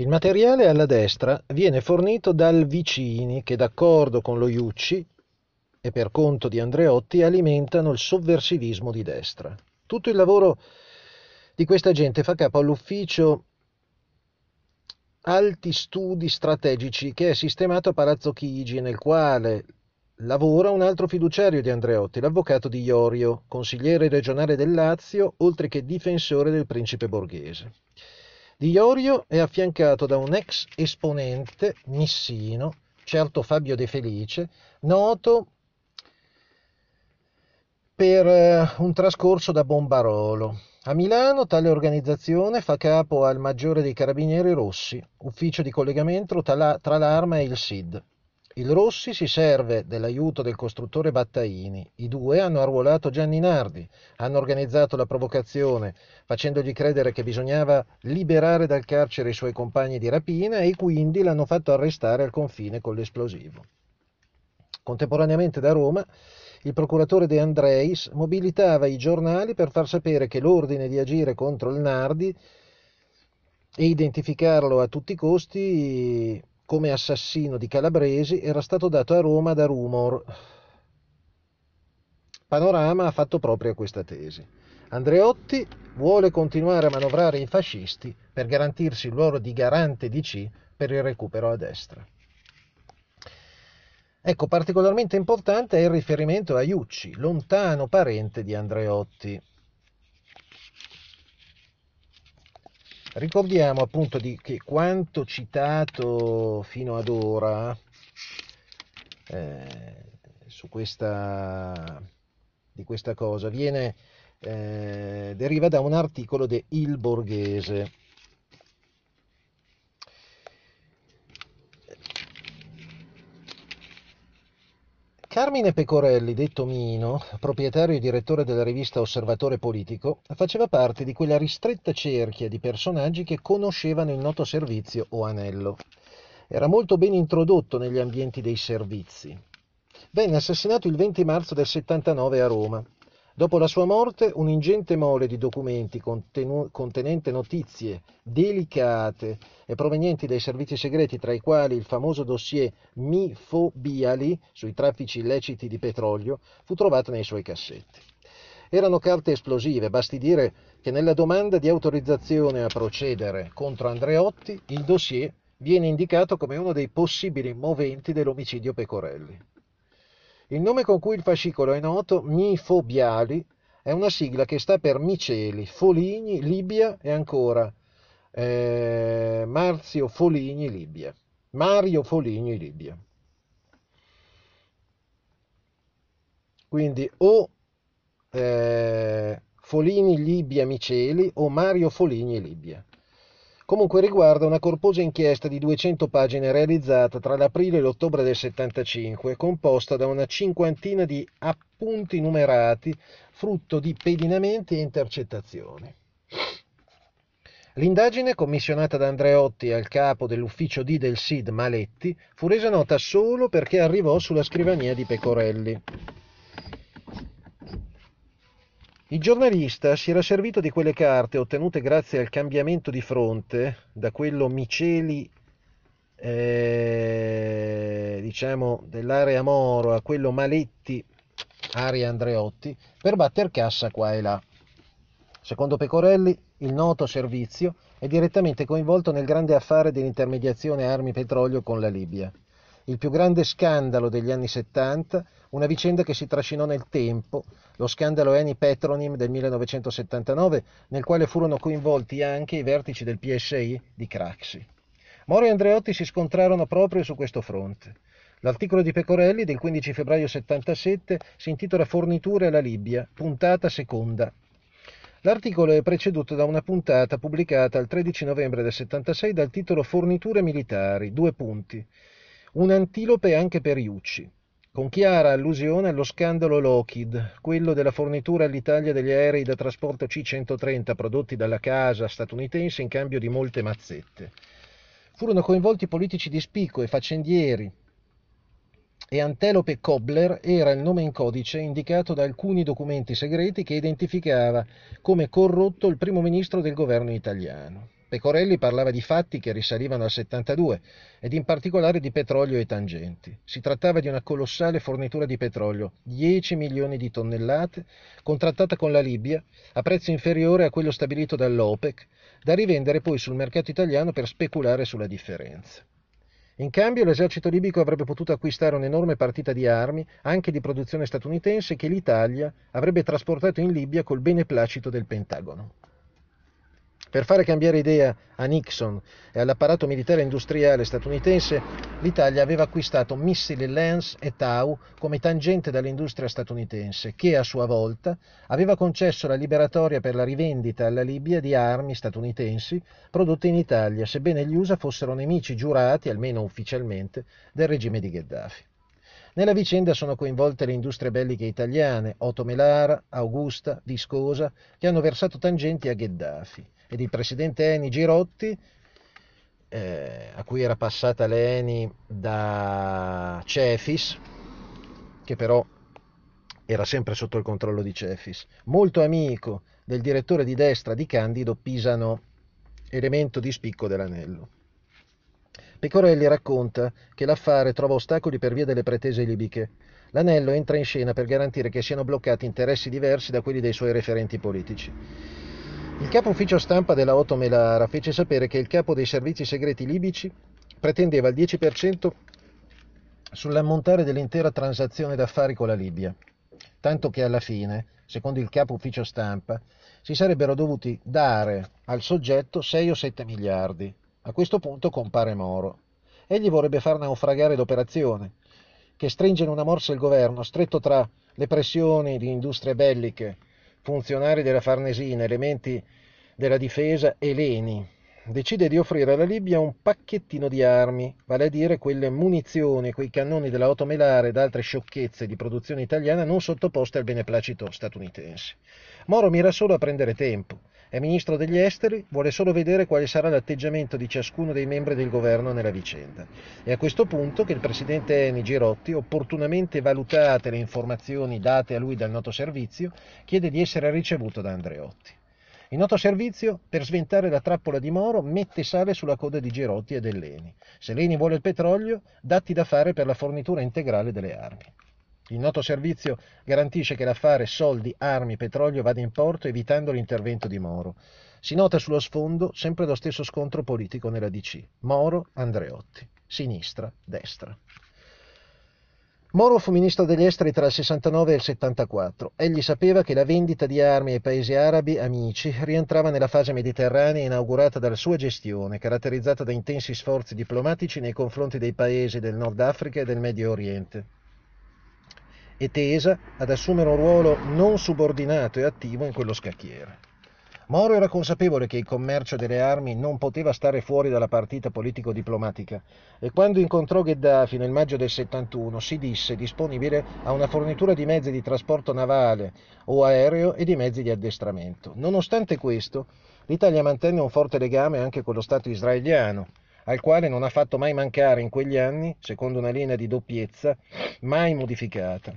Il materiale alla destra viene fornito dal Vicini che d'accordo con lo Iucci e per conto di Andreotti alimentano il sovversivismo di destra. Tutto il lavoro di questa gente fa capo all'ufficio Alti Studi Strategici che è sistemato a Palazzo Chigi nel quale lavora un altro fiduciario di Andreotti, l'avvocato di Iorio, consigliere regionale del Lazio, oltre che difensore del principe borghese. Di Iorio è affiancato da un ex esponente missino, certo Fabio De Felice, noto per eh, un trascorso da bombarolo. A Milano tale organizzazione fa capo al maggiore dei carabinieri Rossi, ufficio di collegamento tra l'arma e il SID. Il Rossi si serve dell'aiuto del costruttore Battaini. I due hanno arruolato Gianni Nardi, hanno organizzato la provocazione facendogli credere che bisognava liberare dal carcere i suoi compagni di rapina e quindi l'hanno fatto arrestare al confine con l'esplosivo. Contemporaneamente da Roma il procuratore De Andreis mobilitava i giornali per far sapere che l'ordine di agire contro il Nardi e identificarlo a tutti i costi come assassino di Calabresi era stato dato a Roma da Rumor. Panorama ha fatto proprio questa tesi. Andreotti vuole continuare a manovrare i fascisti per garantirsi il ruolo di garante DC per il recupero a destra. Ecco, particolarmente importante è il riferimento a Iucci, lontano parente di Andreotti. Ricordiamo appunto di che quanto citato fino ad ora eh, su questa, di questa cosa viene, eh, deriva da un articolo di Il Borghese. Carmine Pecorelli, detto Mino, proprietario e direttore della rivista Osservatore Politico, faceva parte di quella ristretta cerchia di personaggi che conoscevano il noto servizio o anello. Era molto ben introdotto negli ambienti dei servizi. Venne assassinato il 20 marzo del 79 a Roma. Dopo la sua morte, un ingente mole di documenti contenu- contenente notizie delicate e provenienti dai servizi segreti, tra i quali il famoso dossier Mifobiali sui traffici illeciti di petrolio, fu trovato nei suoi cassetti. Erano carte esplosive, basti dire che nella domanda di autorizzazione a procedere contro Andreotti il dossier viene indicato come uno dei possibili moventi dell'omicidio Pecorelli. Il nome con cui il fascicolo è noto, Mifobiali, è una sigla che sta per Miceli, Foligni, Libia e ancora eh, Marzio Foligni, Libia. Mario Foligni, Libia. Quindi o eh, Folini, Libia, Miceli o Mario Foligni, Libia. Comunque riguarda una corposa inchiesta di 200 pagine realizzata tra l'aprile e l'ottobre del 75, composta da una cinquantina di appunti numerati, frutto di pedinamenti e intercettazioni. L'indagine, commissionata da Andreotti al capo dell'ufficio D del SID Maletti, fu resa nota solo perché arrivò sulla scrivania di Pecorelli. Il giornalista si era servito di quelle carte ottenute grazie al cambiamento di fronte da quello Miceli eh, diciamo dell'area Moro a quello Maletti area Andreotti per batter cassa qua e là. Secondo Pecorelli, il noto servizio è direttamente coinvolto nel grande affare dell'intermediazione armi-petrolio con la Libia il più grande scandalo degli anni 70, una vicenda che si trascinò nel tempo, lo scandalo Eni Petronim del 1979, nel quale furono coinvolti anche i vertici del PSI di Craxi. Moro e Andreotti si scontrarono proprio su questo fronte. L'articolo di Pecorelli del 15 febbraio 77 si intitola Forniture alla Libia, puntata seconda. L'articolo è preceduto da una puntata pubblicata il 13 novembre del 76 dal titolo Forniture militari, due punti un antilope anche per Iucci, con chiara allusione allo scandalo Lockheed, quello della fornitura all'Italia degli aerei da trasporto C-130 prodotti dalla casa statunitense in cambio di molte mazzette. Furono coinvolti politici di spicco e faccendieri, e Antelope Kobler era il nome in codice indicato da alcuni documenti segreti che identificava come corrotto il primo ministro del governo italiano. Pecorelli parlava di fatti che risalivano al 72 ed in particolare di petrolio e tangenti. Si trattava di una colossale fornitura di petrolio, 10 milioni di tonnellate, contrattata con la Libia a prezzo inferiore a quello stabilito dall'OPEC, da rivendere poi sul mercato italiano per speculare sulla differenza. In cambio l'esercito libico avrebbe potuto acquistare un'enorme partita di armi, anche di produzione statunitense, che l'Italia avrebbe trasportato in Libia col beneplacito del Pentagono. Per fare cambiare idea a Nixon e all'apparato militare industriale statunitense, l'Italia aveva acquistato missili Lance e Tau come tangente dall'industria statunitense, che a sua volta aveva concesso la liberatoria per la rivendita alla Libia di armi statunitensi prodotte in Italia, sebbene gli USA fossero nemici giurati, almeno ufficialmente, del regime di Gheddafi. Nella vicenda sono coinvolte le industrie belliche italiane, Otto Melara, Augusta, Viscosa, che hanno versato tangenti a Gheddafi ed il presidente Eni Girotti, eh, a cui era passata l'Eni da Cefis, che però era sempre sotto il controllo di Cefis, molto amico del direttore di destra di Candido Pisano, elemento di spicco dell'anello. Pecorelli racconta che l'affare trova ostacoli per via delle pretese libiche. L'anello entra in scena per garantire che siano bloccati interessi diversi da quelli dei suoi referenti politici. Il capo ufficio stampa della Otto Melara fece sapere che il capo dei servizi segreti libici pretendeva il 10% sull'ammontare dell'intera transazione d'affari con la Libia, tanto che alla fine, secondo il capo ufficio stampa, si sarebbero dovuti dare al soggetto 6 o 7 miliardi. A questo punto compare Moro. Egli vorrebbe far naufragare l'operazione, che stringe in una morsa il governo, stretto tra le pressioni di industrie belliche funzionari della Farnesina, elementi della difesa e Leni, decide di offrire alla Libia un pacchettino di armi, vale a dire quelle munizioni, quei cannoni della Melare ed altre sciocchezze di produzione italiana non sottoposte al beneplacito statunitense. Moro mira solo a prendere tempo. È ministro degli esteri, vuole solo vedere quale sarà l'atteggiamento di ciascuno dei membri del governo nella vicenda. È a questo punto che il presidente Eni Girotti, opportunamente valutate le informazioni date a lui dal noto servizio, chiede di essere ricevuto da Andreotti. Il noto servizio, per sventare la trappola di Moro, mette sale sulla coda di Girotti e dell'Eni. Se l'Eni vuole il petrolio, datti da fare per la fornitura integrale delle armi. Il noto servizio garantisce che l'affare soldi, armi, petrolio vada in porto evitando l'intervento di Moro. Si nota sullo sfondo sempre lo stesso scontro politico nella DC. Moro, Andreotti. Sinistra, destra. Moro fu ministro degli esteri tra il 69 e il 74. Egli sapeva che la vendita di armi ai paesi arabi amici rientrava nella fase mediterranea inaugurata dalla sua gestione, caratterizzata da intensi sforzi diplomatici nei confronti dei paesi del Nord Africa e del Medio Oriente, e tesa ad assumere un ruolo non subordinato e attivo in quello scacchiere. Moro era consapevole che il commercio delle armi non poteva stare fuori dalla partita politico-diplomatica e quando incontrò Gheddafi nel maggio del 71 si disse disponibile a una fornitura di mezzi di trasporto navale o aereo e di mezzi di addestramento. Nonostante questo, l'Italia mantenne un forte legame anche con lo Stato israeliano, al quale non ha fatto mai mancare in quegli anni, secondo una linea di doppiezza, mai modificata.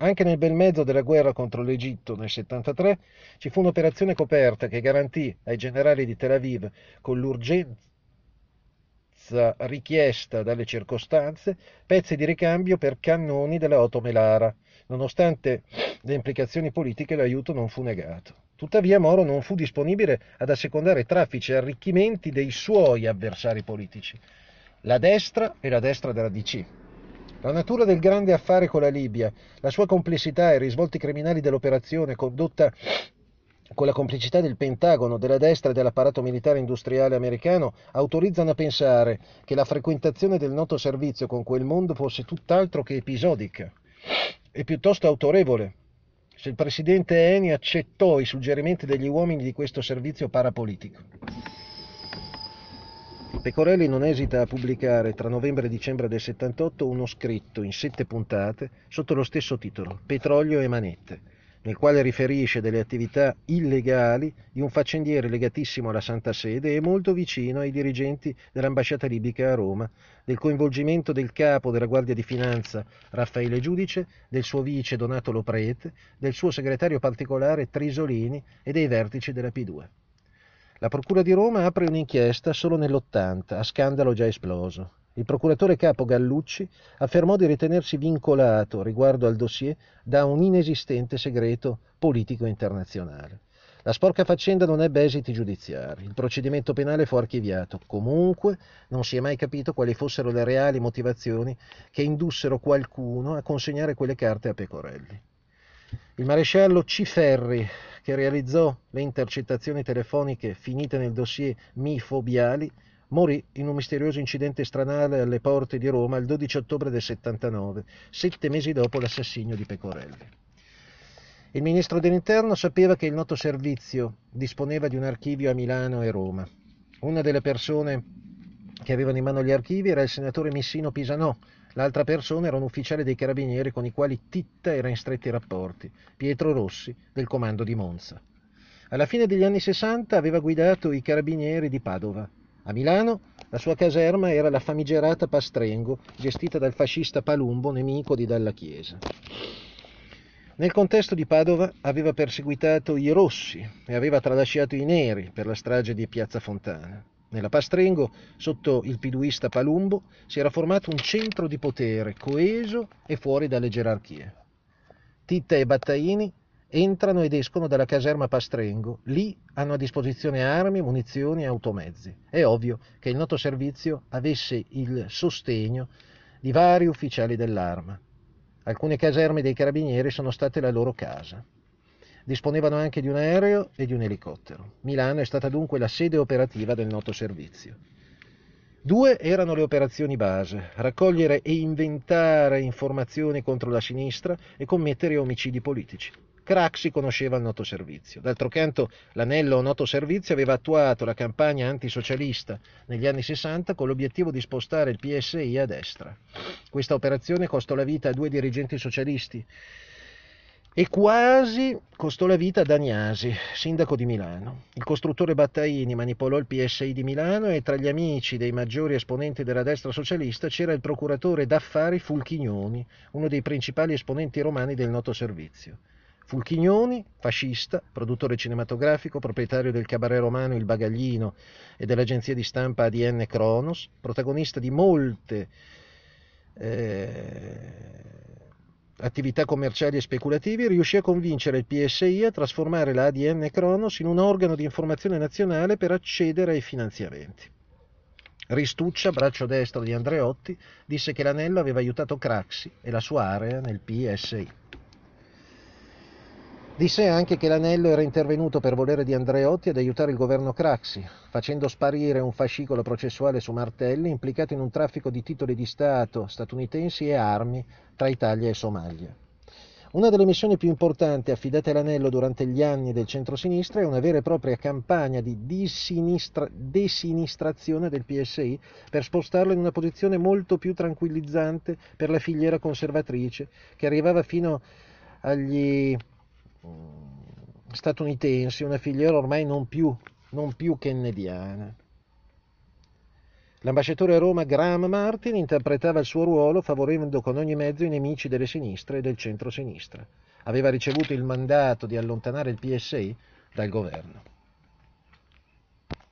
Anche nel bel mezzo della guerra contro l'Egitto nel 73 ci fu un'operazione coperta che garantì ai generali di Tel Aviv, con l'urgenza richiesta dalle circostanze, pezzi di ricambio per cannoni della Otto Melara. Nonostante le implicazioni politiche, l'aiuto non fu negato. Tuttavia Moro non fu disponibile ad assecondare traffici e arricchimenti dei suoi avversari politici, la destra e la destra della DC. La natura del grande affare con la Libia, la sua complessità e i risvolti criminali dell'operazione condotta con la complicità del Pentagono, della destra e dell'apparato militare industriale americano, autorizzano a pensare che la frequentazione del noto servizio con quel mondo fosse tutt'altro che episodica e piuttosto autorevole. Se il presidente Eni accettò i suggerimenti degli uomini di questo servizio parapolitico. Pecorelli non esita a pubblicare tra novembre e dicembre del 78 uno scritto in sette puntate sotto lo stesso titolo, Petrolio e manette, nel quale riferisce delle attività illegali di un faccendiere legatissimo alla Santa Sede e molto vicino ai dirigenti dell'ambasciata libica a Roma, del coinvolgimento del capo della Guardia di Finanza Raffaele Giudice, del suo vice Donato Loprete, del suo segretario particolare Trisolini e dei vertici della P2. La Procura di Roma apre un'inchiesta solo nell'80, a scandalo già esploso. Il procuratore capo Gallucci affermò di ritenersi vincolato riguardo al dossier da un inesistente segreto politico internazionale. La sporca faccenda non ebbe esiti giudiziari, il procedimento penale fu archiviato, comunque non si è mai capito quali fossero le reali motivazioni che indussero qualcuno a consegnare quelle carte a Pecorelli. Il maresciallo Ciferri, che realizzò le intercettazioni telefoniche finite nel dossier Mifobiali, morì in un misterioso incidente stradale alle porte di Roma il 12 ottobre del 79, sette mesi dopo l'assassinio di Pecorelli. Il ministro dell'Interno sapeva che il noto servizio disponeva di un archivio a Milano e Roma. Una delle persone che avevano in mano gli archivi era il senatore Missino Pisanò, l'altra persona era un ufficiale dei carabinieri con i quali Titta era in stretti rapporti, Pietro Rossi, del comando di Monza. Alla fine degli anni 60 aveva guidato i carabinieri di Padova. A Milano la sua caserma era la famigerata Pastrengo, gestita dal fascista Palumbo, nemico di Dalla Chiesa. Nel contesto di Padova aveva perseguitato i rossi e aveva tralasciato i neri per la strage di Piazza Fontana. Nella Pastrengo, sotto il piduista Palumbo, si era formato un centro di potere coeso e fuori dalle gerarchie. Titta e Battaini entrano ed escono dalla caserma Pastrengo, lì hanno a disposizione armi, munizioni e automezzi. È ovvio che il noto servizio avesse il sostegno di vari ufficiali dell'arma. Alcune caserme dei carabinieri sono state la loro casa. Disponevano anche di un aereo e di un elicottero. Milano è stata dunque la sede operativa del noto servizio. Due erano le operazioni base, raccogliere e inventare informazioni contro la sinistra e commettere omicidi politici. Craxi conosceva il noto servizio. D'altro canto, l'anello noto servizio aveva attuato la campagna antisocialista negli anni 60 con l'obiettivo di spostare il PSI a destra. Questa operazione costò la vita a due dirigenti socialisti e quasi costò la vita ad Agnasi, sindaco di Milano. Il costruttore Battaini manipolò il PSI di Milano e tra gli amici dei maggiori esponenti della destra socialista c'era il procuratore d'affari Fulchignoni, uno dei principali esponenti romani del noto servizio. Fulchignoni, fascista, produttore cinematografico, proprietario del cabaret romano Il Bagaglino e dell'agenzia di stampa ADN Kronos, protagonista di molte eh, attività commerciali e speculative, riuscì a convincere il PSI a trasformare la ADN Kronos in un organo di informazione nazionale per accedere ai finanziamenti. Ristuccia, braccio destro di Andreotti, disse che l'anello aveva aiutato Craxi e la sua area nel PSI. Disse anche che l'anello era intervenuto per volere di Andreotti ad aiutare il governo Craxi, facendo sparire un fascicolo processuale su Martelli implicato in un traffico di titoli di Stato statunitensi e armi tra Italia e Somalia. Una delle missioni più importanti affidate all'anello durante gli anni del centro-sinistra è una vera e propria campagna di desinistrazione del PSI per spostarlo in una posizione molto più tranquillizzante per la filiera conservatrice che arrivava fino agli statunitensi, una filiera ormai non più, non più kennediana. L'ambasciatore a Roma Graham Martin interpretava il suo ruolo favorendo con ogni mezzo i nemici delle sinistre e del centro-sinistra. Aveva ricevuto il mandato di allontanare il PSI dal governo.